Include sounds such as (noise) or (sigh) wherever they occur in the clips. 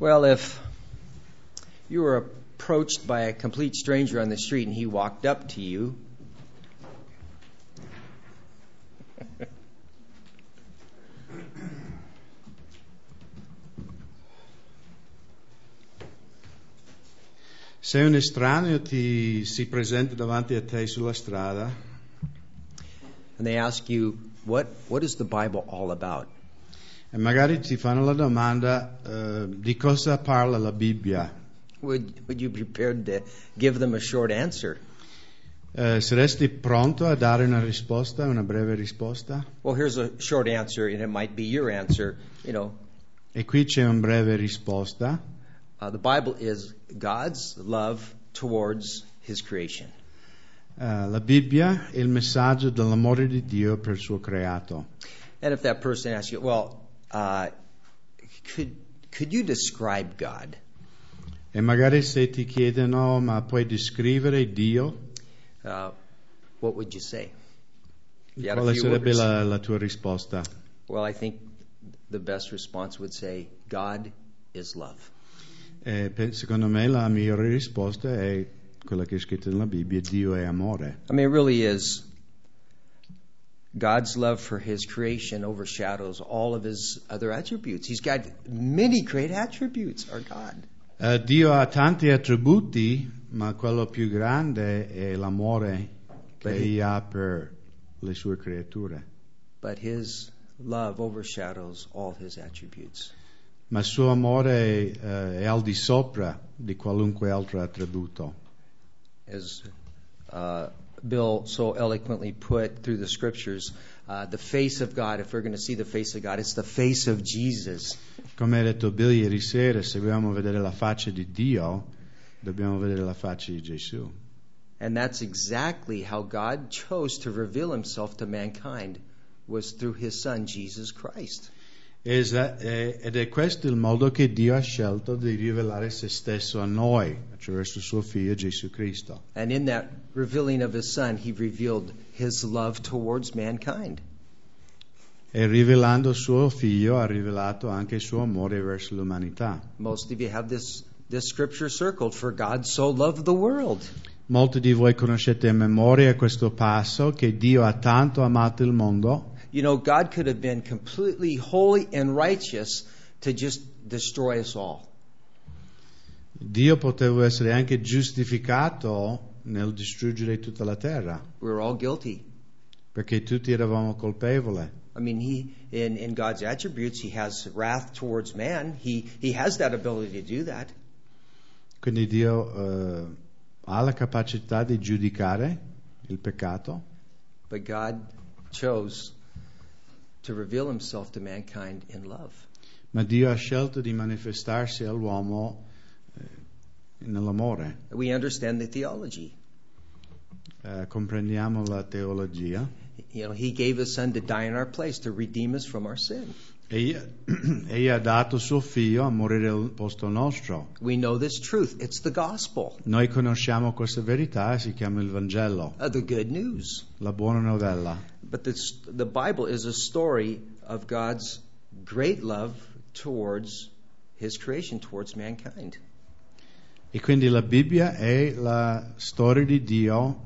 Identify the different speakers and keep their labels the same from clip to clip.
Speaker 1: Well, if you were approached by a complete stranger on the street and he walked up to you,
Speaker 2: Se un estraneo ti si presenta davanti a te sulla strada
Speaker 1: and they ask you, what, what is the Bible all about?
Speaker 2: E magari ti fanno la domanda eh, di cosa parla la Bibbia,
Speaker 1: Would, would you be prepared to give them a short answer?
Speaker 2: eh, saresti pronto a dare una risposta, una breve risposta?
Speaker 1: Well, here's a short answer, and it might be your answer. You know,
Speaker 2: E qui c'è una breve risposta.
Speaker 1: uh, the Bible is God's love towards His creation.
Speaker 2: Eh, la Bibbia è il messaggio dell'amore di Dio per il suo creato.
Speaker 1: And if that person asks you, well, uh, could could you describe God?
Speaker 2: E magari se ti chiedono ma puoi descrivere Dio,
Speaker 1: Uh, what would you say? You
Speaker 2: quale sarebbe la, la tua risposta?
Speaker 1: Well, I think the best response would say, God is love.
Speaker 2: E secondo me la migliore risposta è quella che è scritta nella Bibbia, Dio è amore.
Speaker 1: I mean, it really is. God's love for His creation overshadows all of His other attributes. He's got many great attributes, our God.
Speaker 2: Eh, Dio ha tanti attributi, ma quello più grande è l'amore che egli ha per le sue creature.
Speaker 1: But His love overshadows all His attributes.
Speaker 2: Ma il suo amore eh, è al di sopra di qualunque altro attributo.
Speaker 1: As uh, Bill so eloquently put through the scriptures, uh, the face of God, if we're going to see the face of God, it's the face of Jesus.
Speaker 2: Come ha detto Bill ieri sera, se vogliamo vedere la faccia di Dio, dobbiamo vedere la faccia di Gesù.
Speaker 1: And that's exactly how God chose to reveal himself to mankind was through his son Jesus Christ.
Speaker 2: Eh, ed è questo il modo che Dio ha scelto di rivelare se stesso a noi, attraverso suo figlio Gesù Cristo.
Speaker 1: And in that revealing of his son, he revealed his love towards mankind.
Speaker 2: E rivelando suo figlio ha rivelato anche il suo amore verso l'umanità.
Speaker 1: Most of you have this this scripture circled for God so loved the world.
Speaker 2: Molti di voi conoscete a memoria questo passo che Dio ha tanto amato il mondo
Speaker 1: You know, God could have been completely holy and righteous to just destroy us all.
Speaker 2: Dio poteva essere anche giustificato nel distruggere tutta la terra,
Speaker 1: We were all guilty.
Speaker 2: perché tutti eravamo colpevoli.
Speaker 1: I mean, he in, in God's attributes, he has wrath towards man. He he has that ability to do that.
Speaker 2: Quindi Dio eh, ha la capacità di giudicare il peccato,
Speaker 1: But God chose to reveal himself to mankind in love.
Speaker 2: ma Dio ha scelto di manifestarsi all'uomo eh, nell'amore.
Speaker 1: We understand the theology.
Speaker 2: Eh, comprendiamo la teologia.
Speaker 1: You know, he gave his son to die in our place to redeem us from our sin.
Speaker 2: Egli, (clears throat) ha dato suo figlio a morire al posto nostro.
Speaker 1: We know this truth. It's the gospel,
Speaker 2: Noi conosciamo questa verità, si chiama il Vangelo,
Speaker 1: uh, the good news.
Speaker 2: la buona novella.
Speaker 1: But this, the Bible is a story of God's great love towards his creation, towards mankind.
Speaker 2: E quindi la Bibbia è la storia di Dio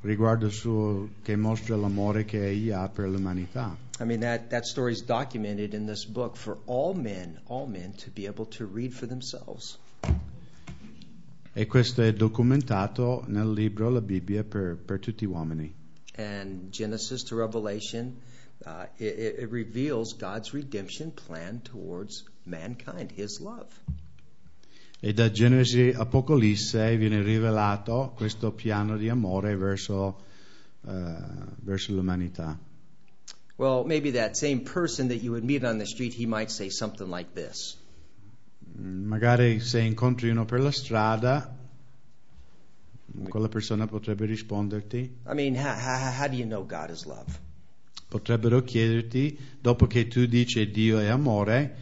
Speaker 2: riguardo suo, che mostra l'amore che egli ha per l'umanità.
Speaker 1: I mean, that, that story is documented in this book for all men, all men to be able to read for themselves.
Speaker 2: E questo è documentato nel libro, la Bibbia, per, per tutti gli uomini.
Speaker 1: And Genesis to Revelation, uh, it, it reveals God's redemption plan towards mankind, His love.
Speaker 2: E da Genesi a Apocalisse viene rivelato questo piano di amore verso, eh, verso l'umanità.
Speaker 1: Well, maybe that same person that you would meet on the street, he might say something like this
Speaker 2: Magari se incontri uno per la strada, quella persona potrebbe risponderti,
Speaker 1: I mean, how, how, how do you know God is love?
Speaker 2: potrebbero chiederti, dopo che tu dici Dio è amore,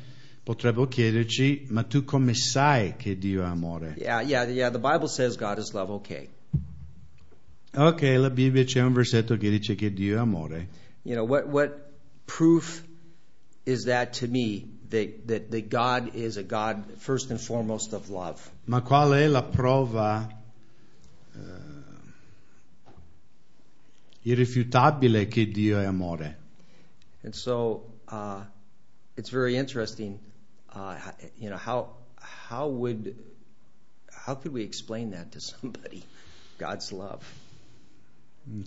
Speaker 2: potrebbero chiederci, ma tu come sai che Dio è amore?
Speaker 1: Yeah, yeah, yeah. The Bible says God is love. Okay.
Speaker 2: Ok, la Bibbia c'è un versetto che dice che Dio è amore.
Speaker 1: You know what? What proof is that to me that, God is a God first and foremost of love.
Speaker 2: Ma qual è la prova eh, irrifutabile che Dio è amore?
Speaker 1: And so uh, it's very interesting. Uh, you know how how would how could we explain that to somebody? God's love.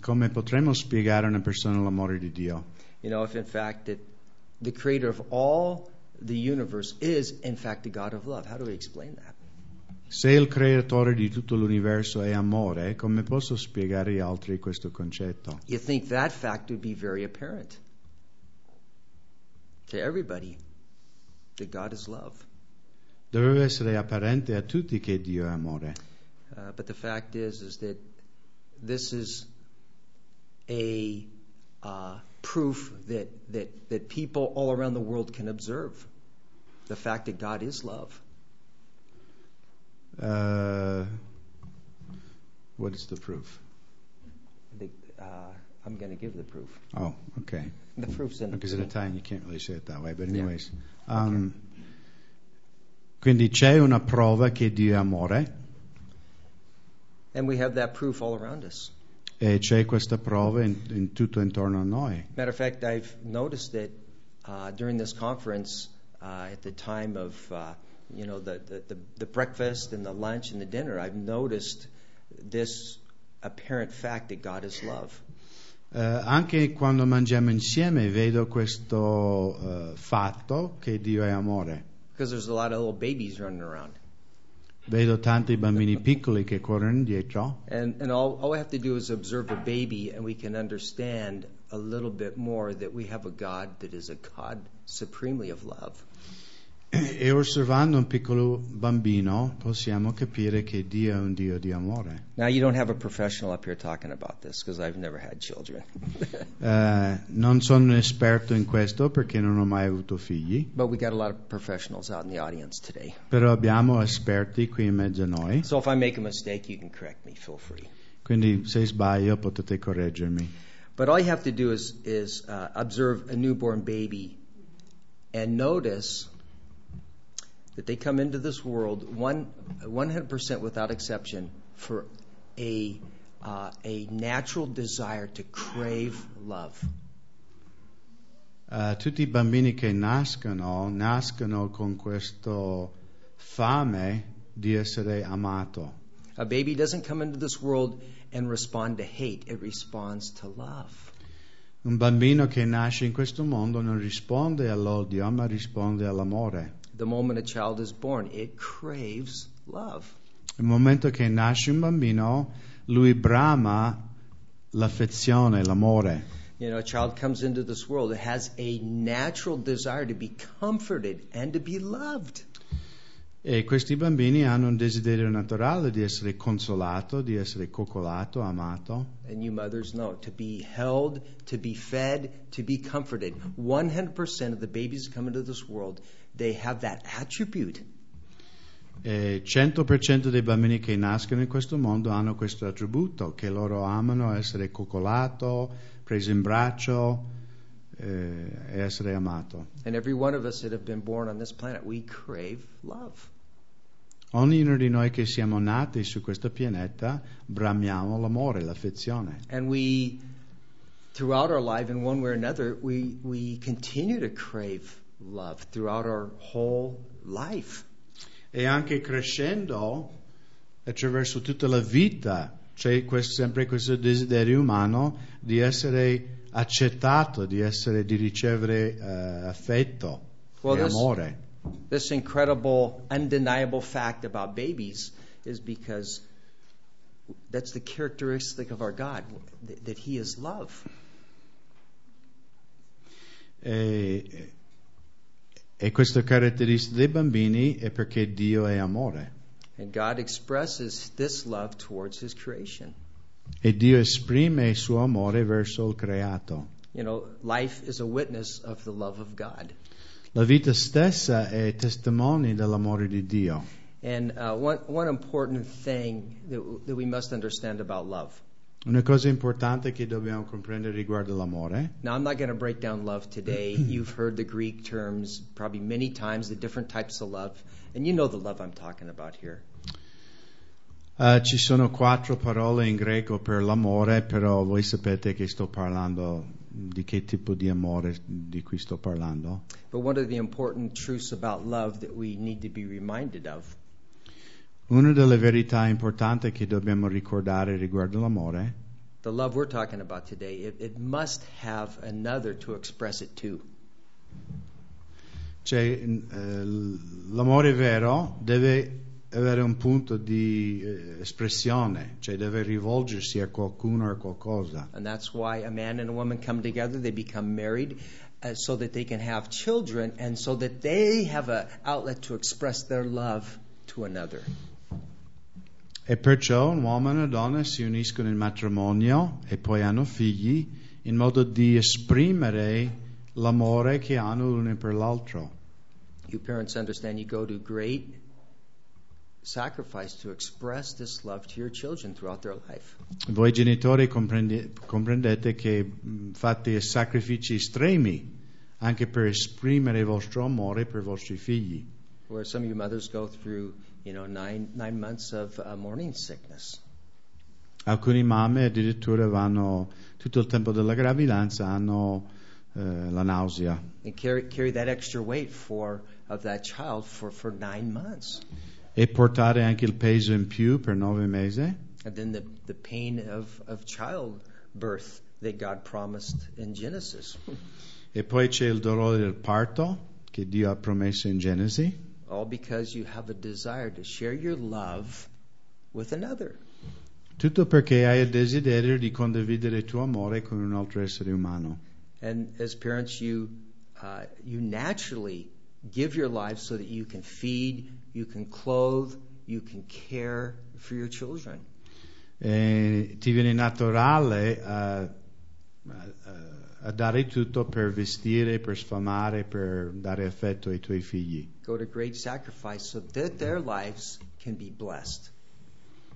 Speaker 2: Come potremmo spiegare a una persona l'amore di Dio?
Speaker 1: You know, if in fact that the creator of all the universe is in fact the God of love. How do we explain that?
Speaker 2: Se il creatore di tutto l'universo è amore, come posso spiegare agli altri questo concetto?
Speaker 1: You think that fact would be very apparent to everybody that God is love.
Speaker 2: Dovrebbe essere apparente a tutti che Dio è amore.
Speaker 1: Uh, but the fact is, is that this is a uh, proof that, that, that people all around the world can observe. The fact that God is love.
Speaker 2: Uh, what is the proof?
Speaker 1: Uh, I'm going to give the proof.
Speaker 2: Oh, okay.
Speaker 1: The proof's in the
Speaker 2: Because in Italian you can't really say it that way, but anyways. Um, Quindi c'è una prova che Dio è amore
Speaker 1: And we have that proof all around us.
Speaker 2: E c'è questa prova in, in tutto intorno a noi.
Speaker 1: Matter of fact, I've noticed that uh, during this conference, uh, at the time of uh, you know the, the, the, breakfast and the lunch and the dinner, I've noticed this apparent fact that God is love.
Speaker 2: Eh, anche quando mangiamo insieme vedo questo eh, fatto che Dio è amore.
Speaker 1: Because there's a lot of little babies running around.
Speaker 2: Vedo tanti bambini piccoli che corrono dietro
Speaker 1: And, and all, all we have to do is observe a baby, and we can understand a little bit more that we have a God that is a God supremely of love.
Speaker 2: E osservando un piccolo bambino possiamo capire che Dio è un Dio di amore.
Speaker 1: Now, you don't have a professional up here talking about this because I've never had children. (laughs)
Speaker 2: Eh, non sono un esperto in questo perché non ho mai avuto figli,
Speaker 1: but we got a lot of professionals out in the audience today.
Speaker 2: però abbiamo esperti qui in mezzo a noi,
Speaker 1: So if I make a mistake, you can correct me. Feel free.
Speaker 2: quindi se sbaglio potete correggermi.
Speaker 1: But all you have to do is, is uh, observe a newborn baby and notice that they come into this world 100% without exception for a, uh, natural desire to crave love.
Speaker 2: Eh, tutti i bambini che nascono nascono con questo fame di essere amato.
Speaker 1: A baby doesn't come into this world and respond to hate, it responds to love.
Speaker 2: Un bambino che nasce in questo mondo non risponde all'odio, ma risponde all'amore.
Speaker 1: The moment a child is born, it craves love.
Speaker 2: Il momento che nasce un bambino, lui brama l'affezione, l'amore.
Speaker 1: You know, a child comes into this world, it has a natural desire to be comforted and to be loved.
Speaker 2: E questi bambini hanno un desiderio naturale di essere consolato, di essere coccolato, amato.
Speaker 1: And you mothers know to be held, to be fed, to be comforted. 100% of the babies that come into this world, they have that attribute.
Speaker 2: E 100% dei bambini che nascono in questo mondo hanno questo attributo, che loro amano essere coccolato, preso in braccio eh, e essere amato.
Speaker 1: And every one of us that have been born on this planet, we crave love.
Speaker 2: Ognuno di noi che siamo nati su questo pianeta bramiamo l'amore, l'affezione.
Speaker 1: And we, throughout our life, in one way or another, we, we continue to crave love throughout our whole life.
Speaker 2: E anche crescendo, attraverso tutta la vita, c'è questo- sempre questo desiderio umano di essere accettato, di, essere, di ricevere eh, affetto
Speaker 1: Well,
Speaker 2: e
Speaker 1: this-
Speaker 2: amore.
Speaker 1: This incredible, undeniable fact about babies is because that's the characteristic of our God, th- that He is love.
Speaker 2: E, e questa caratteristica dei bambini è perché Dio è amore.
Speaker 1: And God expresses this love towards His creation.
Speaker 2: E Dio esprime il suo amore verso il creato.
Speaker 1: You know, life is a witness of the love of God.
Speaker 2: La vita stessa è testimone dell'amore di Dio.
Speaker 1: And uh, one, one important thing that, that we must understand about love
Speaker 2: Una cosa importante che dobbiamo comprendere riguardo l'amore
Speaker 1: Now, I'm not going to break down love today. (clears throat) You've heard the Greek terms probably many times, the different types of love, and you know the love I'm talking about here.
Speaker 2: Eh, ci sono quattro parole in greco per l'amore, però voi sapete che sto parlando di che tipo di amore di cui sto parlando.
Speaker 1: But one of the important truths about love that we need to be reminded of
Speaker 2: Una delle verità importanti che dobbiamo ricordare riguardo l'amore
Speaker 1: the love we're talking about today, it, it must have another to express it to.
Speaker 2: Cioè, eh, l'amore vero deve avere un punto di eh, espressione, cioè deve rivolgersi a qualcuno o a qualcosa.
Speaker 1: And that's why a man and a woman come together, they become married uh, so that they can have children and so that they have an outlet to express their love to another.
Speaker 2: E perciò un uomo e una donna si uniscono in matrimonio e poi hanno figli in modo di esprimere l'amore che hanno l'uno per l'altro.
Speaker 1: You parents understand you go to great sacrifice to express this love to your children throughout their life.
Speaker 2: Voi genitori comprendi- comprendete che mh, fate sacrifici estremi anche per esprimere il vostro amore per i vostri figli.
Speaker 1: Where some of you mothers go through, nine nine months of uh, morning sickness.
Speaker 2: Alcune mamme addirittura vanno tutto il tempo della gravidanza hanno eh, la nausea
Speaker 1: And carry carry that extra weight for of that child for, for nine months.
Speaker 2: e portare anche il peso in più per nove mesi
Speaker 1: And then the, the pain of, of childbirth that God promised in Genesis.
Speaker 2: e poi c'è il dolore del parto che Dio ha promesso in Genesi
Speaker 1: All because you have a desire to share your love with another.
Speaker 2: tutto perché hai il desiderio di condividere il tuo amore con un altro essere umano
Speaker 1: And as parents, you uh, you naturally give your life so that you can feed, you can clothe, you can care for your children.
Speaker 2: e ti viene naturale a- a dare tutto per vestire, per sfamare, per dare affetto ai tuoi figli.
Speaker 1: Go to great sacrifice so that their lives can be blessed.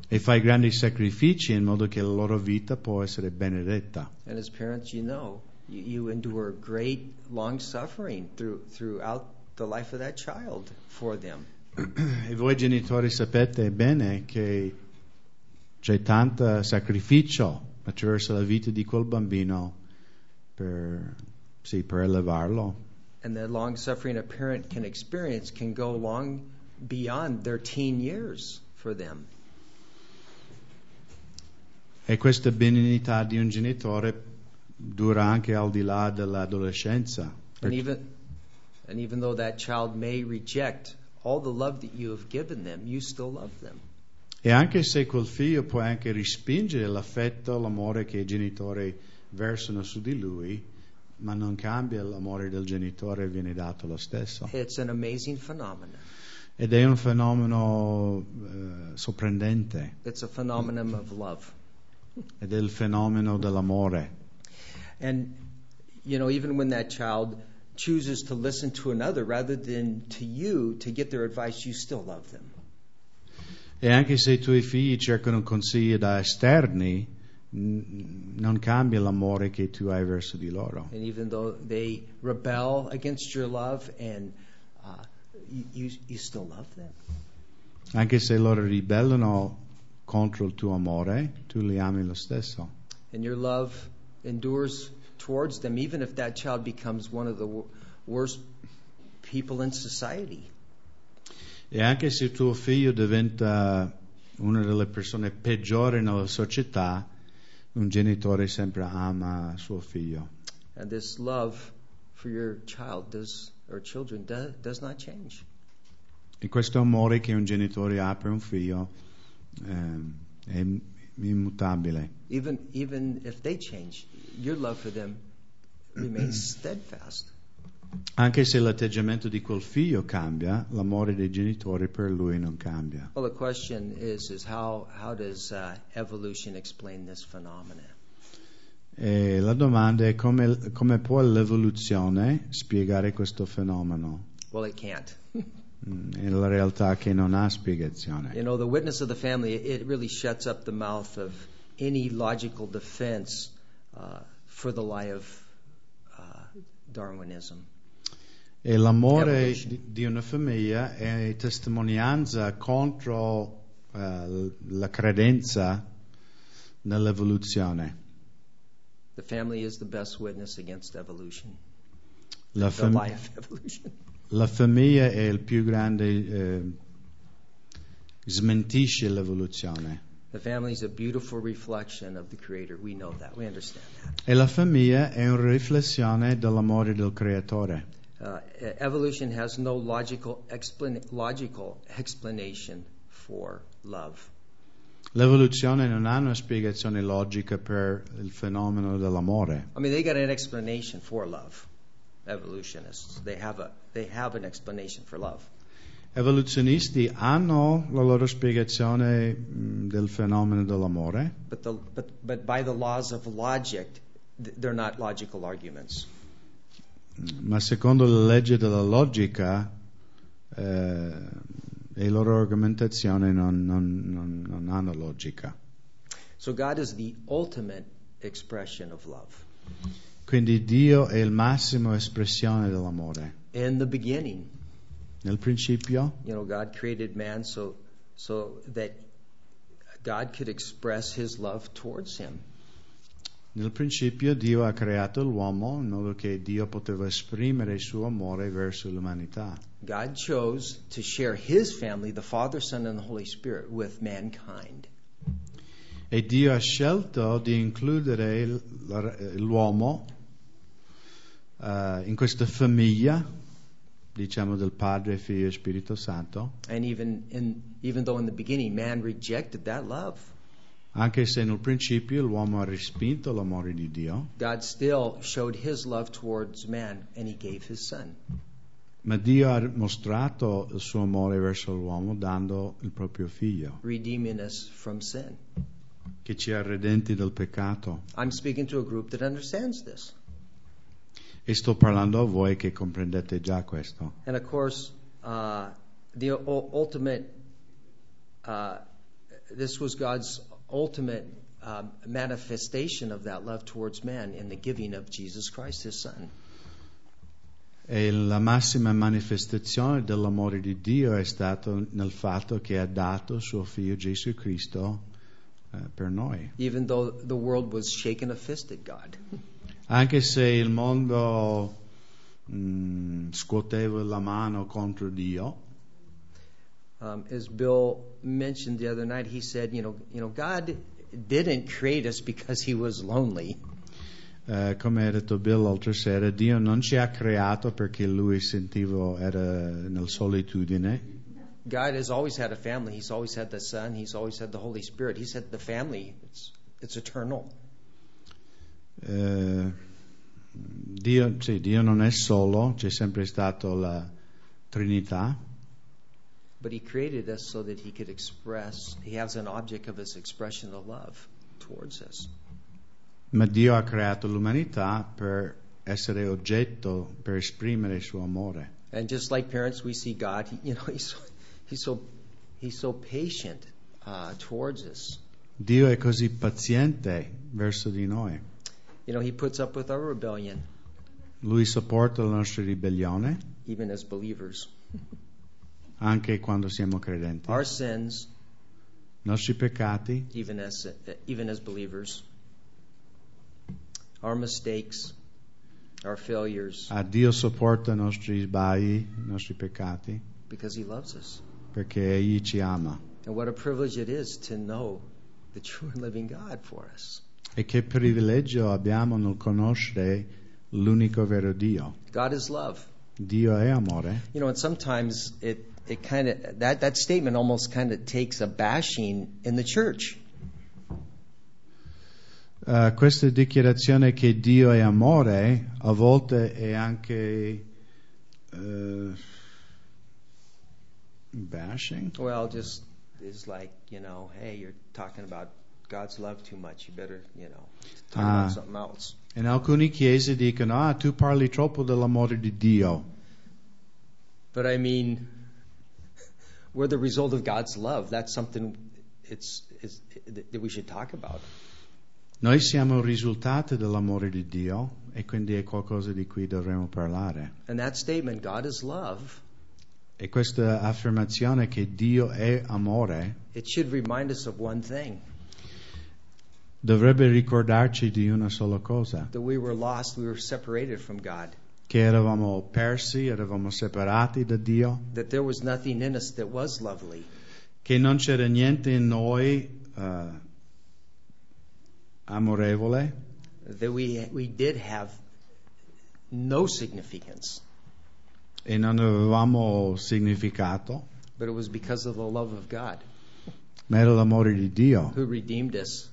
Speaker 2: E fai grandi sacrifici in modo che la loro vita può essere benedetta.
Speaker 1: And as parents, you know you, you endure great long suffering through throughout the life of that child for them.
Speaker 2: E voi genitori sapete bene che c'è tanto sacrificio attraverso la vita di quel bambino per, sì, per elevarlo.
Speaker 1: And the long suffering a parent can experience can go long beyond their teen years for them.
Speaker 2: E questa benignità di un genitore dura anche al di là dell'adolescenza.
Speaker 1: And even and even though that child may reject all the love that you have given them, you still love them.
Speaker 2: E anche se quel figlio può anche respingere l'affetto, l'amore che i genitori versano su di lui, ma non cambia l'amore del genitore, viene dato lo stesso.
Speaker 1: It's an amazing phenomenon.
Speaker 2: Ed è un fenomeno eh, sorprendente,
Speaker 1: It's a phenomenon of love.
Speaker 2: ed è il fenomeno dell'amore.
Speaker 1: And you know, even when that child chooses to listen to another rather than to you to get their advice, you still love them.
Speaker 2: E anche se i tuoi figli cercano consigli da esterni, non cambia l'amore che tu hai verso di loro.
Speaker 1: And even though they rebel against your love, and uh, you, you still love them.
Speaker 2: Anche se loro ribellano contro il tuo amore, tu li ami lo stesso.
Speaker 1: and your love endures towards them, even if that child becomes one of the wor- worst people in society.
Speaker 2: E anche se tuo figlio diventa una delle persone peggiori nella società, un genitore sempre ama suo figlio.
Speaker 1: And this love for your child does, or children does, does not change.
Speaker 2: E questo amore che un genitore ha per un figlio ehm, è immutabile.
Speaker 1: Even, even if they change, your love for them remains steadfast.
Speaker 2: Anche se l'atteggiamento di quel figlio cambia, l'amore dei genitori per lui non cambia.
Speaker 1: Well, the question is, is how, how does uh, evolution explain this phenomenon?
Speaker 2: E la domanda è come, come può l'evoluzione spiegare questo fenomeno?
Speaker 1: Well, it can't. (laughs)
Speaker 2: Mm, È la realtà che non ha spiegazione.
Speaker 1: You know, the witness of the family, it really shuts up the mouth of any logical defense uh, for the lie of uh, Darwinism.
Speaker 2: E l'amore di, di una famiglia è testimonianza contro l- la credenza nell'evoluzione.
Speaker 1: The family is the best witness against evolution,
Speaker 2: La,
Speaker 1: the
Speaker 2: fam-
Speaker 1: lie of evolution.
Speaker 2: la famiglia è il più grande, eh, smentisce l'evoluzione.
Speaker 1: The family is a beautiful reflection of the Creator. We know that. We understand that.
Speaker 2: E la famiglia è una riflessione dell'amore del creatore.
Speaker 1: Uh, evolution has no logical, explanation for love.
Speaker 2: L'evoluzione non ha una spiegazione logica per il fenomeno dell'amore.
Speaker 1: I mean, they got an explanation for love. Evolutionists, they have a they have an explanation for love.
Speaker 2: Evoluzionisti hanno la loro spiegazione del fenomeno dell'amore,
Speaker 1: But the but but by the laws of logic, they're not logical arguments.
Speaker 2: Ma secondo la legge della logica eh, le loro argomentazioni non, non- non- non hanno logica.
Speaker 1: So God is the ultimate expression of love.
Speaker 2: Quindi Dio è il massimo espressione dell'amore.
Speaker 1: In the beginning,
Speaker 2: Nel principio
Speaker 1: you know, God created man so so that God could express His love towards him.
Speaker 2: Nel principio Dio ha creato l'uomo in modo che Dio poteva esprimere il suo amore verso l'umanità.
Speaker 1: God chose to share His family, the Father, Son, and the Holy Spirit, with mankind.
Speaker 2: E Dio ha scelto di includere l'uomo eh, in questa famiglia, diciamo del Padre, Figlio e Spirito Santo,
Speaker 1: And even in even though in the beginning man rejected that love,
Speaker 2: anche se nel principio l'uomo ha respinto l'amore di Dio,
Speaker 1: God still showed his love towards man and he gave his son.
Speaker 2: ma Dio ha mostrato il suo amore verso l'uomo dando il proprio figlio,
Speaker 1: redeeming us from sin.
Speaker 2: che ci ha redenti dal peccato.
Speaker 1: I'm speaking to a group that understands this.
Speaker 2: E sto parlando a voi che comprendete già questo.
Speaker 1: And of course, uh, the u- ultimate, uh, this was God's ultimate um, manifestation of that love towards man in the giving of Jesus Christ, his son.
Speaker 2: E la massima manifestazione dell'amore di Dio è stato nel fatto che ha dato suo figlio Gesù Cristo eh, per noi.
Speaker 1: Even though the world was shaking a fist at God. (laughs)
Speaker 2: Anche se il mondo mm, scuoteva la mano contro Dio,
Speaker 1: as Bill mentioned the other night, he said, you know, you know, God didn't create us because he was lonely.
Speaker 2: eh, come ha detto Bill l'altra sera, Dio non ci ha creato perché lui sentiva era nel solitudine.
Speaker 1: God has always had a family. He's always had the Son. He's always had the Holy Spirit. He said the family, it's, it's eternal.
Speaker 2: Eh, Dio, sì, Dio non è solo, c'è sempre stato la Trinità,
Speaker 1: But he created us so that he could express, he has an object of his expression of love towards us.
Speaker 2: ma Dio ha creato l'umanità per essere oggetto, per esprimere il suo amore.
Speaker 1: And just like parents, we see God, you know, he's so, he's so, he's so patient uh, towards us.
Speaker 2: Dio è così paziente verso di noi.
Speaker 1: You know, he puts up with our rebellion,
Speaker 2: Lui sopporta la nostra ribellione
Speaker 1: even as believers.
Speaker 2: Anche quando siamo credenti,
Speaker 1: Our sins,
Speaker 2: nostri peccati,
Speaker 1: even as, even as believers. Our mistakes, our failures,
Speaker 2: ah, Dio sopporta i nostri sbagli, i nostri peccati,
Speaker 1: because he loves us.
Speaker 2: perché Egli ci ama.
Speaker 1: And what a privilege it is to know the true and living God for us.
Speaker 2: E che privilegio abbiamo nel conoscere l'unico vero Dio.
Speaker 1: God is love.
Speaker 2: Dio è amore.
Speaker 1: You know, and sometimes it, it kind of, that, that statement almost kind of takes a bashing in the church.
Speaker 2: Eh, questa dichiarazione che Dio è amore a volte è anche eh, bashing.
Speaker 1: Well, just is like, you know, hey, you're talking about God's love too much. You better, you know, talk
Speaker 2: Ah.
Speaker 1: about something else.
Speaker 2: In alcune chiese dicono, ah, tu parli troppo dell'amore di Dio.
Speaker 1: But I mean, we're the result of God's love. That's something, that we should talk about.
Speaker 2: Noi siamo il risultato dell'amore di Dio e quindi è qualcosa di cui dovremmo parlare.
Speaker 1: And that statement, God is love,
Speaker 2: E questa affermazione che Dio è amore
Speaker 1: it should remind us of one thing
Speaker 2: dovrebbe ricordarci di una sola cosa,
Speaker 1: that we were lost, we were separated from God,
Speaker 2: che eravamo persi, eravamo separati da Dio,
Speaker 1: that there was nothing in us that was lovely.
Speaker 2: che non c'era niente in noi eh, amorevole,
Speaker 1: that we we did have no significance,
Speaker 2: e non avevamo significato,
Speaker 1: but it was because of the love of God.
Speaker 2: Ma era l'amore di Dio
Speaker 1: who redeemed us,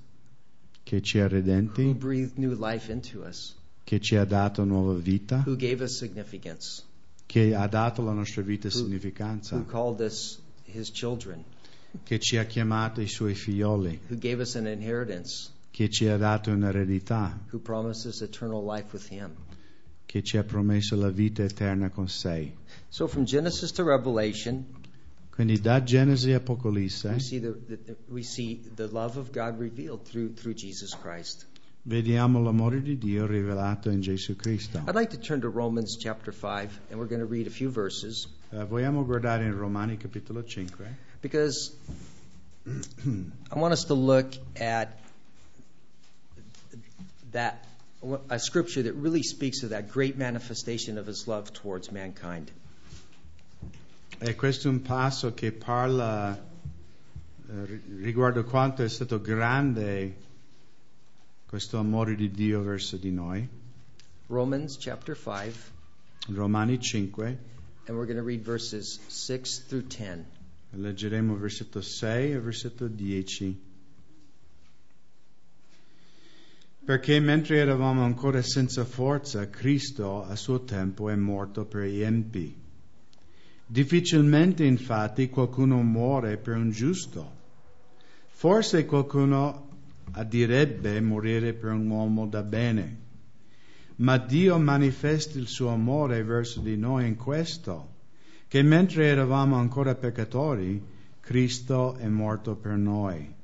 Speaker 2: che ci ha
Speaker 1: who
Speaker 2: redenti,
Speaker 1: breathed new life into us,
Speaker 2: che ci ha dato nuova vita,
Speaker 1: who gave us significance,
Speaker 2: che ha dato alla nostra vita
Speaker 1: who
Speaker 2: significanza,
Speaker 1: called us his children,
Speaker 2: che ci ha chiamato i suoi figlioli,
Speaker 1: who gave us an inheritance,
Speaker 2: che ci ha dato un'eredità,
Speaker 1: who promised us eternal life with him.
Speaker 2: che ci ha promesso la vita eterna con sé.
Speaker 1: So from Genesis to Revelation,
Speaker 2: Quindi da Genesi a
Speaker 1: we
Speaker 2: Apocalisse
Speaker 1: see the, the we see the love of God revealed through through Jesus Christ.
Speaker 2: Vediamo l'amore di Dio rivelato in Gesù Cristo.
Speaker 1: I'd like to turn to Romans chapter 5 and we're going to read a few verses
Speaker 2: Eh, vogliamo guardare in Romani capitolo 5?
Speaker 1: because I want us to look at that a scripture that really speaks of that great manifestation of his love towards mankind.
Speaker 2: E questo è un passo che parla eh, ri- riguardo quanto è stato grande questo amore di Dio verso di noi.
Speaker 1: Romans chapter 5
Speaker 2: Romani 5,
Speaker 1: and we're going to read verses 6 through 10.
Speaker 2: leggeremo versetto 6 e versetto 10. Perché mentre eravamo ancora senza forza, Cristo a suo tempo è morto per gli empi. Difficilmente infatti qualcuno muore per un giusto. Forse qualcuno direbbe morire per un uomo da bene. Ma Dio manifesta il suo amore verso di noi in questo, che mentre eravamo ancora peccatori, Cristo è morto per noi.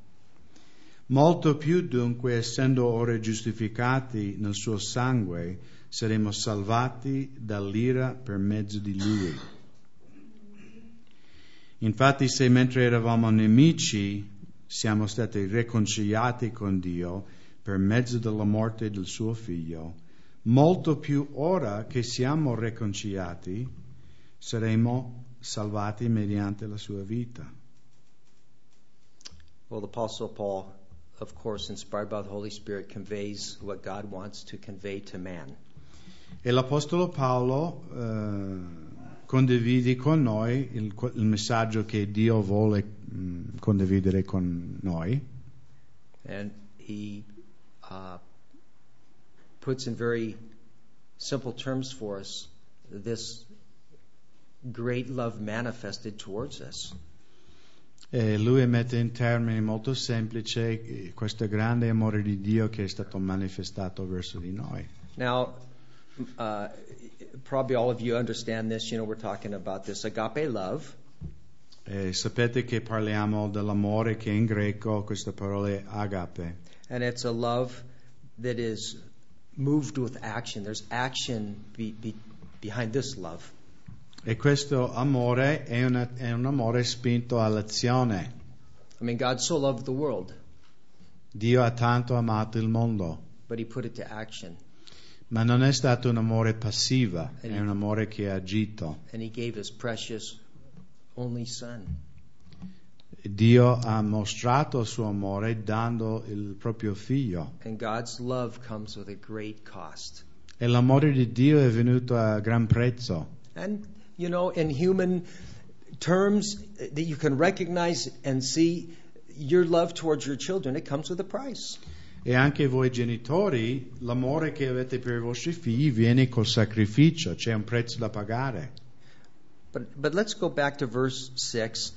Speaker 2: Molto più dunque, essendo ora giustificati nel suo sangue, saremo salvati dall'ira per mezzo di lui. Infatti, se mentre eravamo nemici siamo stati riconciliati con Dio per mezzo della morte del suo figlio, molto più ora che siamo riconciliati saremo salvati mediante la sua vita.
Speaker 1: Well, the Apostle Paul, of course, inspired by the Holy Spirit, conveys what God wants to convey to man.
Speaker 2: E l'Apostolo Paolo eh, condivide con noi il, il messaggio che Dio vuole mh, condividere con noi
Speaker 1: And he uh, puts in very simple terms for us this great love manifested towards us.
Speaker 2: e lui mette in termini molto semplici questo grande amore di Dio che è stato manifestato verso di noi.
Speaker 1: Now, Uh, probably all of you understand this. You know, we're talking about this agape love.
Speaker 2: E sapete che parliamo dell'amore che in greco questa parola è agape.
Speaker 1: And it's a love that is moved with action. There's action be, be, behind this love.
Speaker 2: E questo amore è, una- è un amore spinto all'azione.
Speaker 1: I mean, God so loved the world,
Speaker 2: Dio ha tanto amato il mondo,
Speaker 1: but He put it to action.
Speaker 2: Ma non è stato un amore passivo, è un amore che ha agito. Dio ha mostrato il suo amore dando il proprio figlio. E l'amore di Dio è venuto a gran prezzo.
Speaker 1: And, you know, in human terms that you can recognize and see your love towards your children, it comes with a price.
Speaker 2: E anche voi genitori, l'amore che avete per i vostri figli viene col sacrificio, c'è un prezzo da pagare.
Speaker 1: But, but let's go back to verse 6.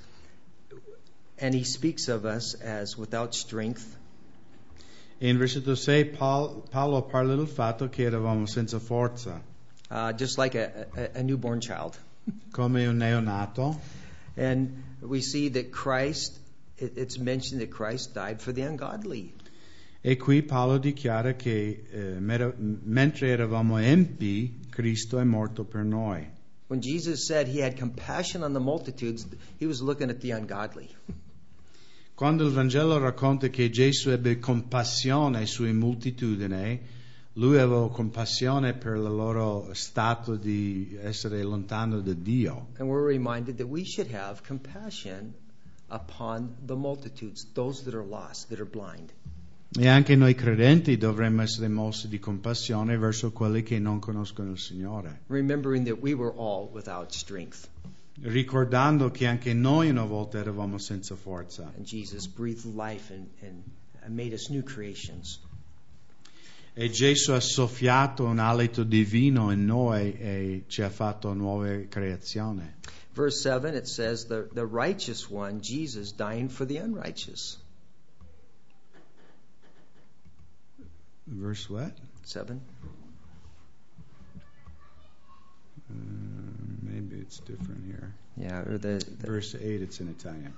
Speaker 1: And he speaks of us as without strength,
Speaker 2: E in versetto 6 Paul- Paolo parla del fatto che eravamo senza forza,
Speaker 1: uh, just like a, a, a newborn child. (laughs)
Speaker 2: come un neonato.
Speaker 1: And we see that Christ it, it's mentioned that Christ died for the ungodly.
Speaker 2: E qui Paolo dichiara che eh, mentre eravamo empi, Cristo è morto per noi.
Speaker 1: When Jesus said he had compassion on the multitudes, he was looking at the ungodly.
Speaker 2: Quando il Vangelo racconta che Gesù ebbe compassione sui moltitudini, lui aveva compassione per il loro stato di essere lontano da Dio.
Speaker 1: And we're reminded that we should have compassion upon the multitudes, those that are lost, that are blind.
Speaker 2: E anche noi credenti dovremmo essere mossi di compassione verso quelli che non conoscono il Signore,
Speaker 1: we
Speaker 2: ricordando che anche noi una volta eravamo senza forza.
Speaker 1: And Jesus breathed life and, and made us new creations.
Speaker 2: E Gesù ha soffiato un alito divino in noi e ci ha fatto nuove creazioni.
Speaker 1: Verse 7, it says, the, the righteous one, Jesus, dying for the unrighteous.
Speaker 2: Verse what?
Speaker 1: 7.
Speaker 2: Uh, maybe it's different here.
Speaker 1: Yeah, or the,
Speaker 2: Verse 8, it's in Italian.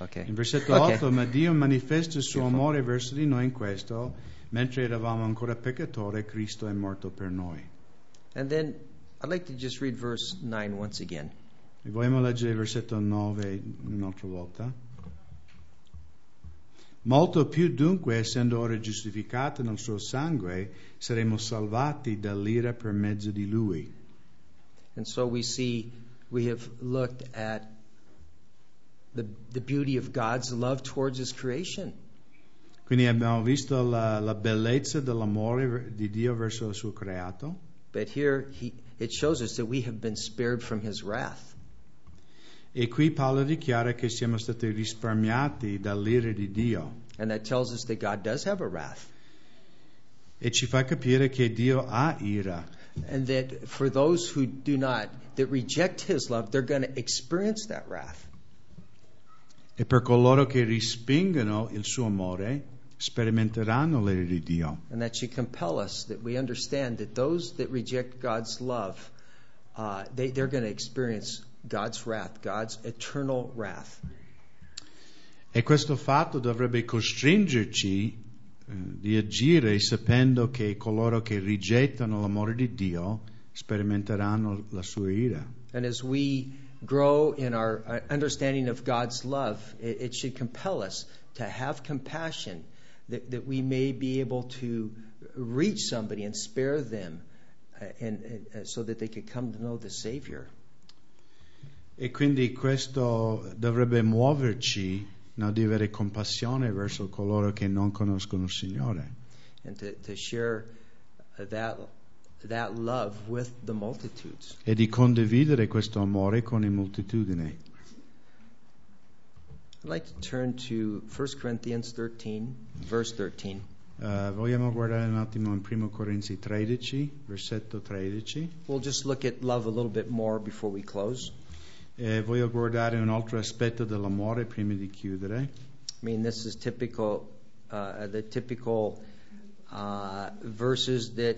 Speaker 1: okay.
Speaker 2: In versetto
Speaker 1: Okay.
Speaker 2: 8, ma Dio manifesta il suo amore verso di noi in questo, mentre eravamo ancora peccatori, Cristo è morto per noi.
Speaker 1: And then I'd like to just read verse 9 once again.
Speaker 2: Vogliamo leggere il versetto 9 un'altra volta? Molto più dunque, essendo ora giustificati nel suo sangue, saremo salvati dall'ira per mezzo di lui.
Speaker 1: And so we see, we have looked at the, the beauty of God's love towards His creation.
Speaker 2: Quindi abbiamo visto la, la bellezza dell'amore di Dio verso il suo creato.
Speaker 1: But here he, it shows us that we have been spared from His wrath.
Speaker 2: E qui Paolo dichiara che siamo stati risparmiati dall'ira di Dio.
Speaker 1: And that tells us that God does have a wrath.
Speaker 2: E ci fa capire che Dio ha ira.
Speaker 1: And that for those who do not, that reject His love, they're going to experience that wrath.
Speaker 2: E per coloro che respingono il suo amore, sperimenteranno l'ira di Dio.
Speaker 1: And that should compel us that we understand that those that reject God's love, uh, they, they're going to experience God's wrath, God's eternal wrath.
Speaker 2: E questo fatto dovrebbe costringerci eh, di agire sapendo che coloro che rigettano l'amore di Dio sperimenteranno la sua ira.
Speaker 1: And as we grow in our uh, understanding of God's love, it, it should compel us to have compassion that, that we may be able to reach somebody and spare them uh, and, and, uh, so that they could come to know the Savior.
Speaker 2: E quindi questo dovrebbe muoverci no, di avere compassione verso coloro che non conoscono il Signore.
Speaker 1: and to, to share that, that love with the multitudes.
Speaker 2: e di condividere questo amore con le moltitudini.
Speaker 1: I'd like to turn to 1 Corinthians 13, verse 13.
Speaker 2: Eh, vogliamo guardare un attimo in 1 Corinzi 13, versetto 13.
Speaker 1: We'll just look at love a little bit more before we close.
Speaker 2: E voglio guardare un altro aspetto dell'amore prima di chiudere.
Speaker 1: I mean, this is typical, uh, the typical uh, verses that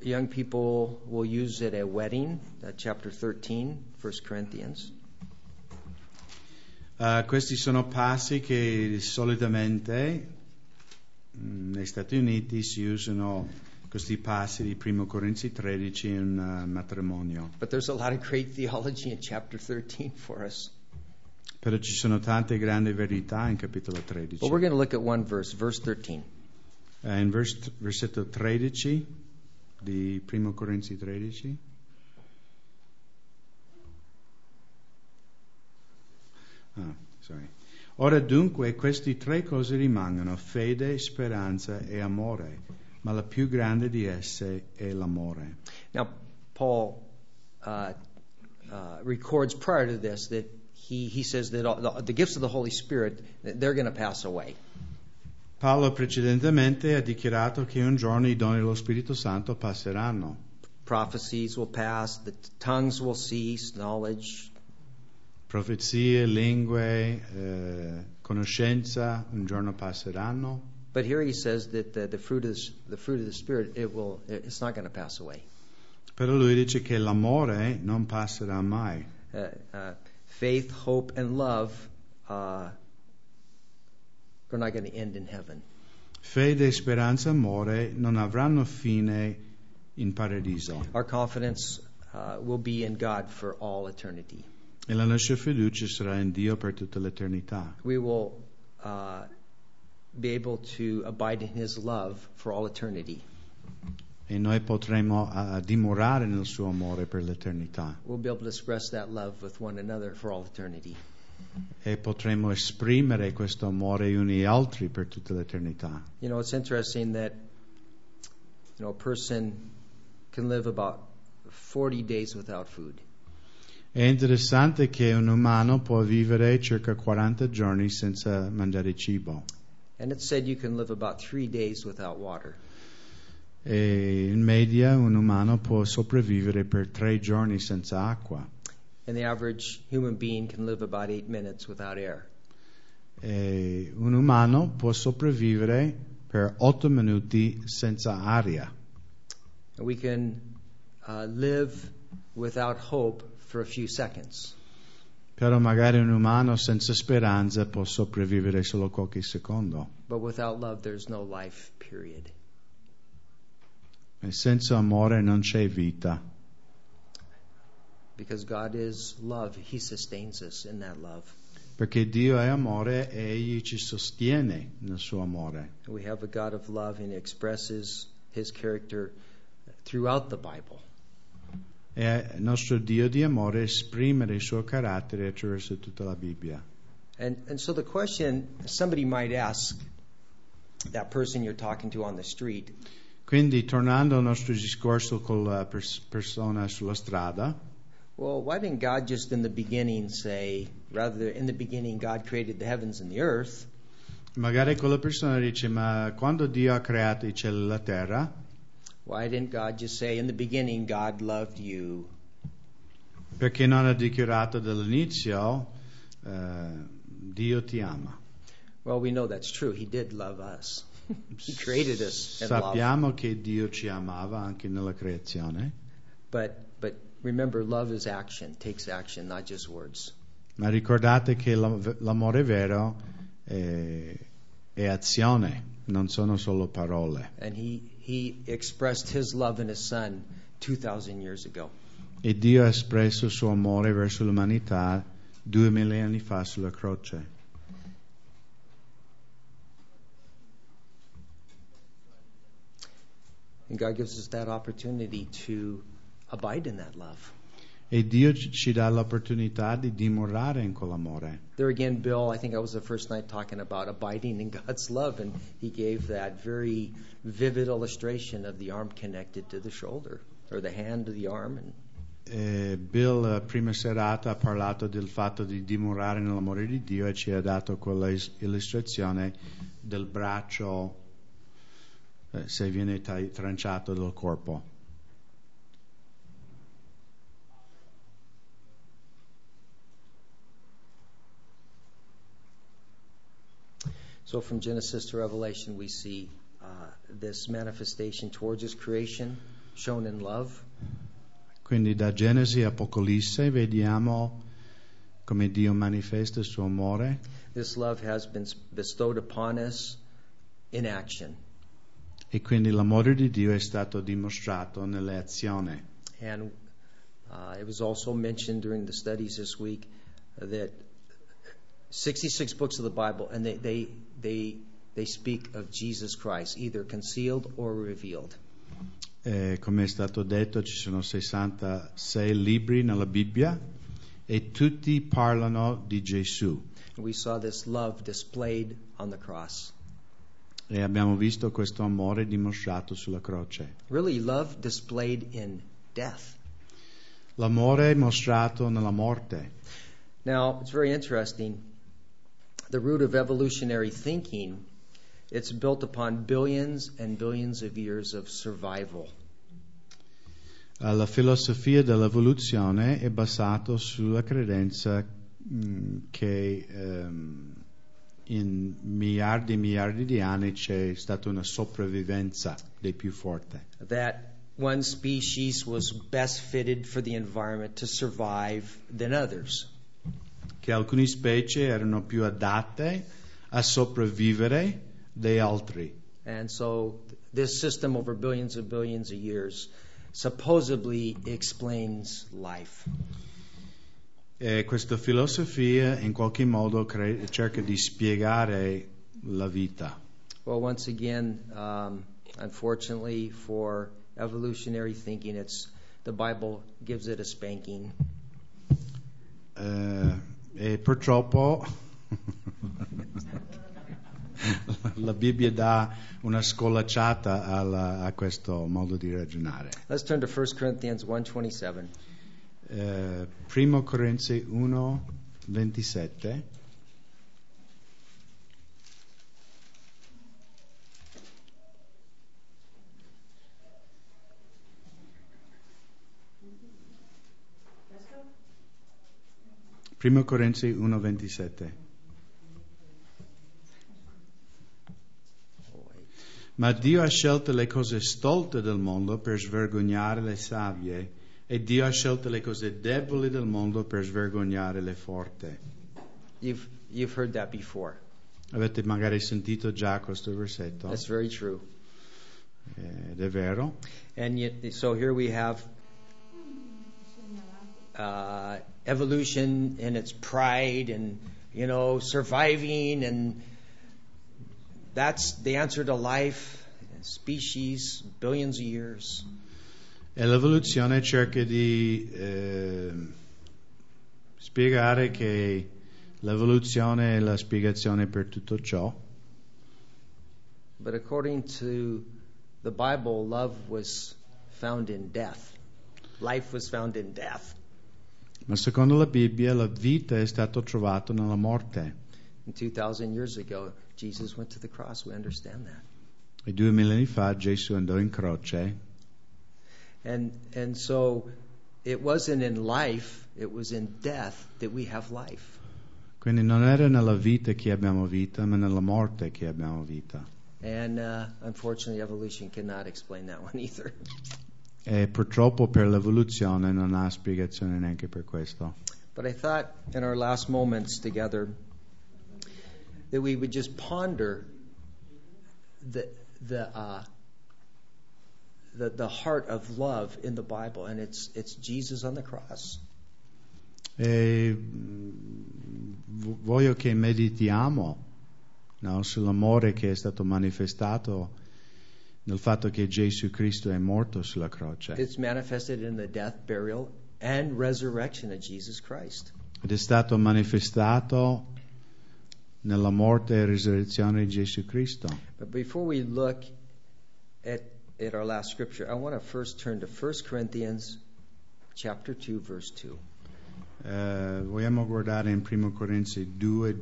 Speaker 1: young people will use at a wedding, uh, chapter 13, 1 Corinthians.
Speaker 2: Eh, questi sono passi che solitamente mm, negli Stati Uniti si usano questi passi di 1 Corinzi 13 in un eh, matrimonio.
Speaker 1: But there's a lot of great theology in chapter 13 for us.
Speaker 2: Però ci sono tante grandi verità in capitolo 13.
Speaker 1: But we're going to look at one verse, verse 13.
Speaker 2: Eh, in vers- versetto 13 di 1 Corinzi 13. Ah, sorry. Ora dunque queste tre cose rimangono, fede, speranza e amore, ma la più grande di esse è l'amore.
Speaker 1: Now, Paul uh, uh, records prior to this that he, he says that all, the, the gifts of the Holy Spirit, they're going to pass away.
Speaker 2: Paolo precedentemente ha dichiarato che un giorno i doni dello Spirito Santo passeranno.
Speaker 1: Prophecies will pass, the tongues will cease, knowledge.
Speaker 2: Profezie, lingue, eh, conoscenza un giorno passeranno.
Speaker 1: But here he says that the, fruit of the, the fruit of the Spirit, it will, it's not going to pass away.
Speaker 2: Però lui dice che l'amore non passerà mai.
Speaker 1: Uh, uh, faith, hope, and love uh, are not going to end in heaven.
Speaker 2: Fede, speranza, amore non avranno fine in paradiso
Speaker 1: Our confidence uh, will be in God for all eternity.
Speaker 2: e la nostra fiducia sarà in Dio per tutta l'eternità.
Speaker 1: We will uh, be able to abide in His love for all eternity.
Speaker 2: E noi potremo ah, dimorare nel suo amore per l'eternità
Speaker 1: We'll be able to express that love with one another for all eternity.
Speaker 2: e potremo esprimere questo amore uni altri per tutta l'eternità.
Speaker 1: You know, it's interesting that you know a person can live about 40 days without food.
Speaker 2: È interessante che un umano può vivere circa 40 giorni senza mangiare cibo
Speaker 1: And it said you can live about three days without water.
Speaker 2: e in media un umano può sopravvivere per tre giorni senza acqua
Speaker 1: And the average human being can live about eight minutes without air.
Speaker 2: e un umano può sopravvivere per 8 minuti senza aria.
Speaker 1: And we can uh, live without hope for a few seconds.
Speaker 2: Però magari un umano senza speranza può sopravvivere solo qualche secondo.
Speaker 1: But without love, there's no life, period.
Speaker 2: E senza amore non c'è vita.
Speaker 1: Because God is love, He sustains us in that love.
Speaker 2: Perché Dio è amore e Egli ci sostiene nel suo amore.
Speaker 1: We have a God of love, and He expresses His character throughout the Bible.
Speaker 2: E il nostro Dio di amore esprime il suo carattere attraverso tutta la Bibbia.
Speaker 1: And, and so the question somebody might ask that person you're talking to on the street,
Speaker 2: Quindi, tornando al nostro discorso con la pers- persona sulla strada,
Speaker 1: well, why didn't God just in the beginning say, rather in the beginning God created the heavens and the earth?
Speaker 2: magari quella persona dice: Ma quando Dio ha creato i cieli e la terra,
Speaker 1: Why didn't God just say, in the beginning God loved you?
Speaker 2: perché non ha dichiarato dall'inizio eh, Dio ti ama?
Speaker 1: Well, we know that's true. He did love us. (laughs) he created us love.
Speaker 2: Sappiamo che Dio ci amava anche nella creazione,
Speaker 1: But but remember, love is action, takes action, not just words.
Speaker 2: ma ricordate che la- l'amore vero è, è azione, non sono solo parole.
Speaker 1: And he he expressed his love in his son 2,000 years ago.
Speaker 2: E Dio ha espresso il suo amore verso l'umanità duemila anni fa sulla croce.
Speaker 1: And God gives us that opportunity to abide in that love.
Speaker 2: E Dio ci dà l'opportunità di dimorare in quell'amore.
Speaker 1: There again, Bill, I think I was the first night talking about abiding in God's love, and he gave that very vivid illustration of the arm connected to the shoulder, or the hand to the arm. And
Speaker 2: Eh, Bill, prima serata, ha parlato del fatto di dimorare nell'amore di Dio e ci ha dato quella is- illustrazione del braccio eh, se viene ta- tranciato dal corpo.
Speaker 1: So, from Genesis to Revelation, we see uh, this manifestation towards His creation, shown in love,
Speaker 2: Quindi da Genesi a Apocalisse vediamo come Dio manifesta il suo amore
Speaker 1: This love has been bestowed upon us in action.
Speaker 2: e quindi l'amore di Dio è stato dimostrato nelle azioni.
Speaker 1: And uh, it was also mentioned during the studies this week that 66 books of the Bible, and they, they, they, they speak of Jesus Christ, either concealed or revealed.
Speaker 2: Eh, come è stato detto, ci sono 66 libri nella Bibbia e tutti parlano di Gesù.
Speaker 1: We saw this love displayed on the cross.
Speaker 2: E abbiamo visto questo amore dimostrato sulla croce.
Speaker 1: Really, love displayed in death.
Speaker 2: L'amore mostrato nella morte.
Speaker 1: Now, it's very interesting. The root of evolutionary thinking, it's built upon billions and billions of years of survival.
Speaker 2: La filosofia dell'evoluzione è basata sulla credenza mh, che ehm, in miliardi e miliardi di anni c'è stata una sopravvivenza dei più forti.
Speaker 1: That one species was best fitted for the environment to survive than others.
Speaker 2: Che alcune specie erano più adatte a sopravvivere di altri.
Speaker 1: And so this system over billions and billions of years supposedly explains life.
Speaker 2: E questa filosofia in qualche modo cre- cerca di spiegare la vita.
Speaker 1: Well, once again, um, unfortunately for evolutionary thinking, it's the Bible gives it a spanking.
Speaker 2: Eh, e purtroppo (laughs) la Bibbia dà una scolacciata alla- a questo modo di ragionare.
Speaker 1: Let's turn to 1 Corinthians 1:27.
Speaker 2: Eh, primo Corinzi 1, 27. Primo Corinzi 1, 27. Ma Dio ha scelto le cose stolte del mondo per svergognare le savie e Dio ha scelto le cose deboli del mondo per svergognare le forti.
Speaker 1: You've you've heard that before.
Speaker 2: Avete magari sentito già questo versetto
Speaker 1: That's very true.
Speaker 2: ed è vero.
Speaker 1: And yet, so here we have uh, evolution and its pride and, you know, surviving, and that's the answer to life, species, billions of years.
Speaker 2: E l'evoluzione cerca di eh, spiegare che l'evoluzione è la spiegazione per tutto ciò,
Speaker 1: But according to the Bible, love was found in death. Life was found in death.
Speaker 2: Ma secondo la Bibbia la vita è stata trovata nella morte.
Speaker 1: And 2,000 years ago, Jesus went to the cross. We understand that.
Speaker 2: E due millenni fa Gesù andò in croce
Speaker 1: And and so it wasn't in life, it was in death that we have life.
Speaker 2: Quindi non era nella vita che abbiamo vita, ma nella morte che abbiamo vita.
Speaker 1: And uh, unfortunately, evolution cannot explain that one either. (laughs)
Speaker 2: E purtroppo per l'evoluzione non ha spiegazione neanche per questo.
Speaker 1: But I thought in our last moments together that we would just ponder the the uh, the the heart of love in the Bible, and it's it's Jesus on the cross.
Speaker 2: E mm, voglio che meditiamo no, sull'amore che è stato manifestato nel fatto che Gesù Cristo è morto sulla croce.
Speaker 1: It's manifested in the death, burial, and resurrection of Jesus Christ.
Speaker 2: Ed è stato manifestato nella morte e risurrezione di Gesù Cristo.
Speaker 1: But before we look at, at our last scripture, I want to first turn to 1 Corinthians chapter 2 verse 2.
Speaker 2: Eh, vogliamo guardare in 1 Corinzi 2,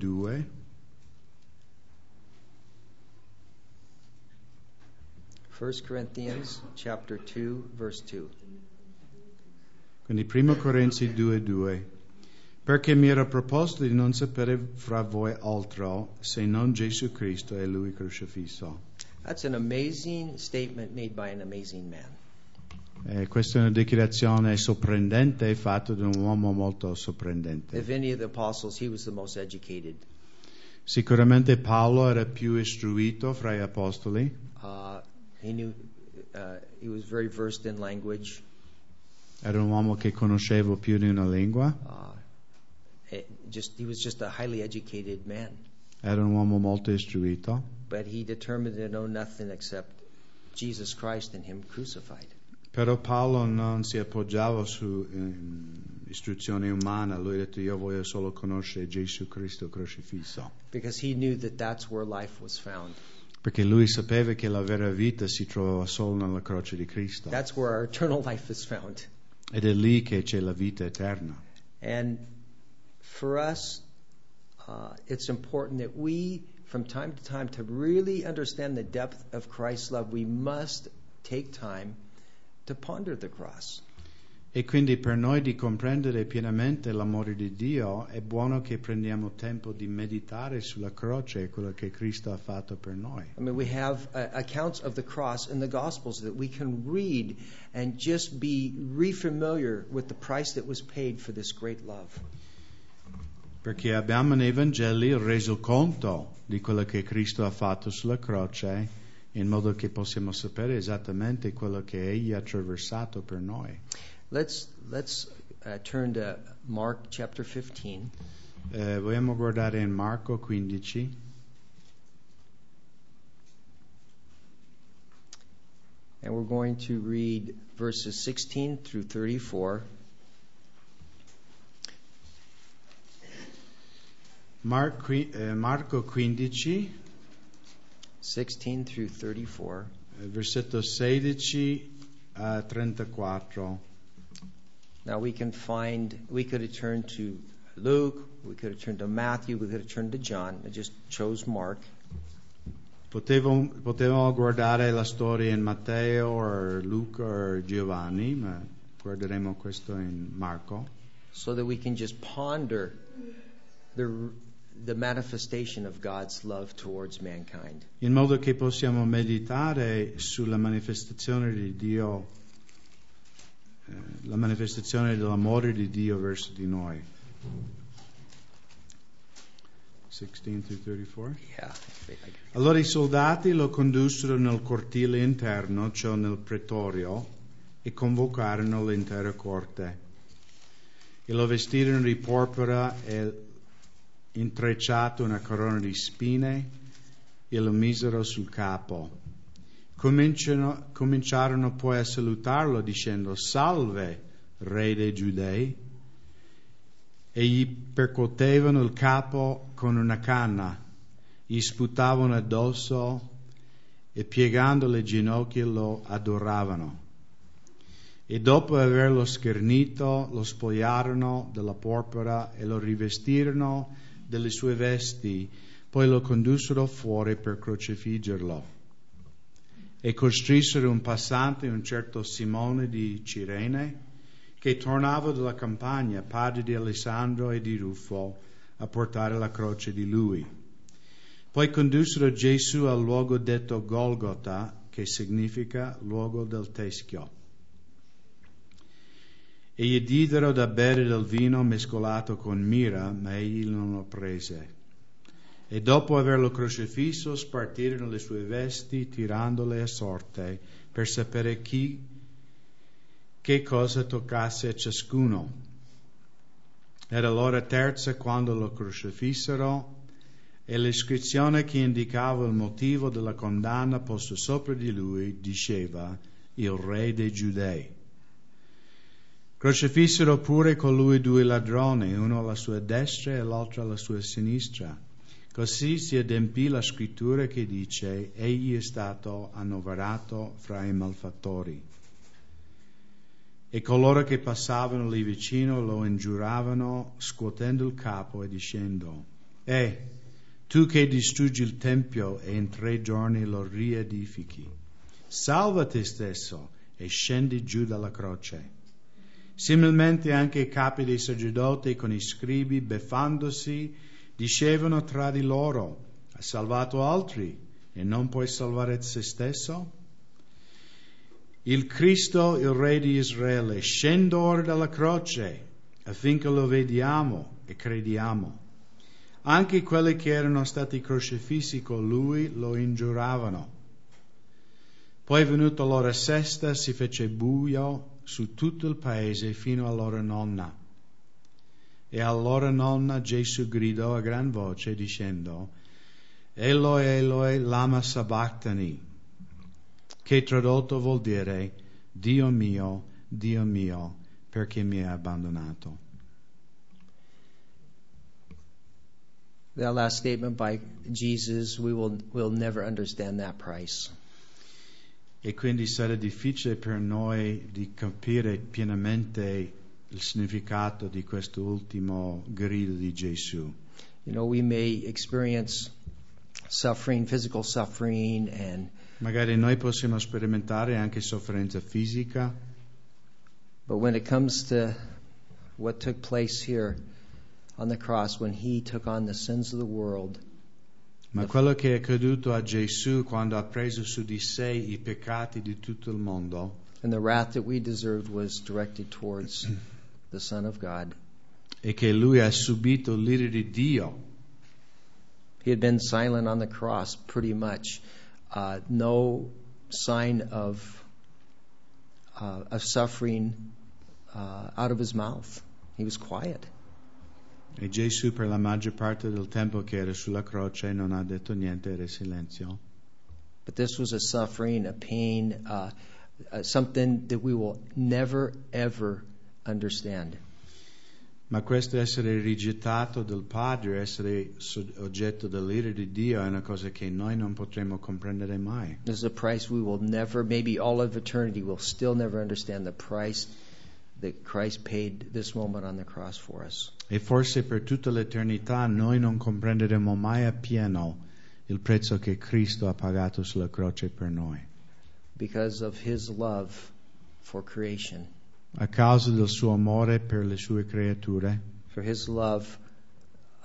Speaker 1: 1 Corinthians chapter 2 verse 2.
Speaker 2: Quindi 1 Corinzi 2, 2. Perché mi era proposto di non sapere fra voi altro se non Gesù Cristo e Lui crocifisso.
Speaker 1: That's an amazing statement made by an amazing man.
Speaker 2: Eh, questa è una dichiarazione sorprendente fatta da un uomo molto sorprendente.
Speaker 1: If any of the apostles, he was the most educated.
Speaker 2: Sicuramente Paolo era più istruito fra gli apostoli,
Speaker 1: Uh, he knew, uh, he was very versed in language.
Speaker 2: era un uomo che conosceva più di una lingua,
Speaker 1: Uh, just, he was just a highly educated man.
Speaker 2: era un uomo molto istruito,
Speaker 1: But he determined to know nothing except Jesus Christ and Him crucified.
Speaker 2: però Paolo non si appoggiava su ehm, istruzione umana, lui ha detto io voglio solo conoscere Gesù Cristo crocifisso,
Speaker 1: Because he knew that that's where life was found.
Speaker 2: Perché lui sapeva che la vera vita si trovava solo nella croce di Cristo
Speaker 1: That's where our eternal life is found.
Speaker 2: ed è lì che c'è la vita eterna.
Speaker 1: And for us, uh, it's important that we, from time to time, to really understand the depth of Christ's love, we must take time to ponder the cross.
Speaker 2: E quindi per noi di comprendere pienamente l'amore di Dio è buono che prendiamo tempo di meditare sulla croce e quello che Cristo ha fatto per noi.
Speaker 1: I mean, we have uh, accounts of the cross in the Gospels that we can read and just be refamiliar with the price that was paid for this great love.
Speaker 2: perché abbiamo nei Vangeli il resoconto di quello che Cristo ha fatto sulla croce, in modo che possiamo sapere esattamente quello che Egli ha attraversato per noi.
Speaker 1: Let's let's uh, turn to Mark chapter 15.
Speaker 2: Eh, vogliamo guardare in Marco 15,
Speaker 1: And we're going to read verses 16 through 34.
Speaker 2: Mar- qui- eh, Marco 15,
Speaker 1: 16 through 34.
Speaker 2: eh, versetto 16 a 34.
Speaker 1: Now we can find, we could have turned to Luke, we could have turned to Matthew, we could have turned to John. I just chose Mark.
Speaker 2: Potevo- potevamo guardare la storia in Matteo o Luca o Giovanni, ma guarderemo questo in Marco,
Speaker 1: so that we can just ponder the, the manifestation of God's love towards mankind.
Speaker 2: in modo che possiamo meditare sulla manifestazione di Dio, la manifestazione dell'amore di Dio verso di noi. 16 through 34.
Speaker 1: Yeah.
Speaker 2: Allora i soldati lo condussero nel cortile interno, cioè nel pretorio, e convocarono l'intera corte. E lo vestirono di porpora e intrecciato una corona di spine e lo misero sul capo. Cominciarono poi a salutarlo dicendo Salve, re dei giudei, e gli percuotevano il capo con una canna gli sputavano addosso e piegando le ginocchia lo adoravano. E dopo averlo schernito, lo spogliarono della porpora e lo rivestirono delle sue vesti, poi lo condussero fuori per crocifiggerlo. E costrisero un passante, un certo Simone di Cirene, che tornava dalla campagna, padre di Alessandro e di Ruffo, a portare la croce di lui. Poi condussero Gesù al luogo detto Golgota, che significa luogo del teschio. E gli diedero da bere del vino mescolato con mira, ma egli non lo prese. E dopo averlo crocifisso, spartirono le sue vesti, tirandole a sorte, per sapere chi, che cosa toccasse a ciascuno. Era l'ora terza quando lo crocifissero e l'iscrizione che indicava il motivo della condanna posta sopra di lui diceva il re dei giudei. Crocifissero pure con lui due ladroni, uno alla sua destra e l'altro alla sua sinistra. Così si adempì la scrittura che dice egli è stato annoverato fra i malfattori. E coloro che passavano lì vicino lo ingiuravano scuotendo il capo e dicendo, Eh, tu che distruggi il Tempio e in tre giorni lo riedifichi, salva te stesso e scendi giù dalla croce. Similmente anche i capi dei sacerdoti con i scribi, beffandosi, dicevano tra di loro, ha salvato altri e non puoi salvare se stesso? Il Cristo, il Re di Israele, scende ora dalla croce affinché lo vediamo e crediamo. Anche quelli che erano stati crocifissi con lui lo ingiuravano. Poi venuta l'ora sesta si fece buio su tutto il paese fino all'ora nonna. E all'ora nonna Gesù gridò a gran voce dicendo, Eloi, Eloi, lama sabachthani, che tradotto vuol dire, Dio mio, Dio mio, perché mi hai abbandonato.
Speaker 1: That last statement by Jesus, we will will never understand that price.
Speaker 2: E quindi sarà difficile per noi di capire pienamente il significato di questo ultimo grido di Gesù.
Speaker 1: You know, we may experience suffering, physical suffering, and
Speaker 2: Magari noi possiamo sperimentare anche sofferenza fisica,
Speaker 1: but when it comes to what took place here on the cross when he took on the sins of the world,
Speaker 2: ma quello che è accaduto a Gesù quando ha preso su di sé i peccati di tutto il mondo
Speaker 1: and the wrath that we deserved was directed towards the Son of God.
Speaker 2: e che lui ha subito l'ira di Dio.
Speaker 1: He had been silent on the cross pretty much. Uh, no sign of, uh, of suffering uh, out of his mouth. He was quiet.
Speaker 2: E Gesù per la maggior parte del tempo che era sulla croce non ha detto niente, era silenzio.
Speaker 1: But this was a suffering, a pain, uh, uh, something that we will never, ever understand.
Speaker 2: Ma questo essere rigettato dal Padre, essere oggetto dell'ira di Dio è una cosa che noi non potremo comprendere mai.
Speaker 1: This is a price we will never, maybe all of eternity, will still never understand the price that Christ paid this moment on the cross for us.
Speaker 2: E forse per tutta l'eternità noi non comprenderemo mai appieno il prezzo che Cristo ha pagato sulla croce per noi.
Speaker 1: because of his love for creation,
Speaker 2: A causa del suo amore per le sue creature,
Speaker 1: for his love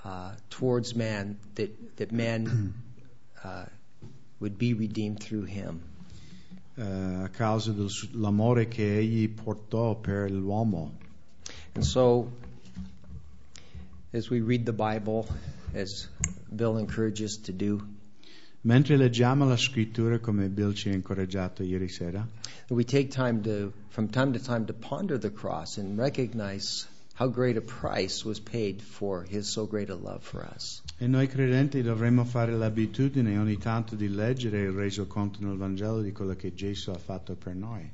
Speaker 1: uh, towards man, that, that man uh, would be redeemed through him.
Speaker 2: eh, a causa dell'amore che egli portò per l'uomo.
Speaker 1: And so, as we read the Bible, as Bill encourages to do,
Speaker 2: Mentre leggiamo la scrittura come Bill ci ha incoraggiato ieri sera,
Speaker 1: we take time to, from time to time, to ponder the cross and recognize how great a price was paid for his so great a love for us.
Speaker 2: e noi credenti dovremmo fare l'abitudine ogni tanto di leggere il nel Vangelo di quello che Gesù ha fatto per noi.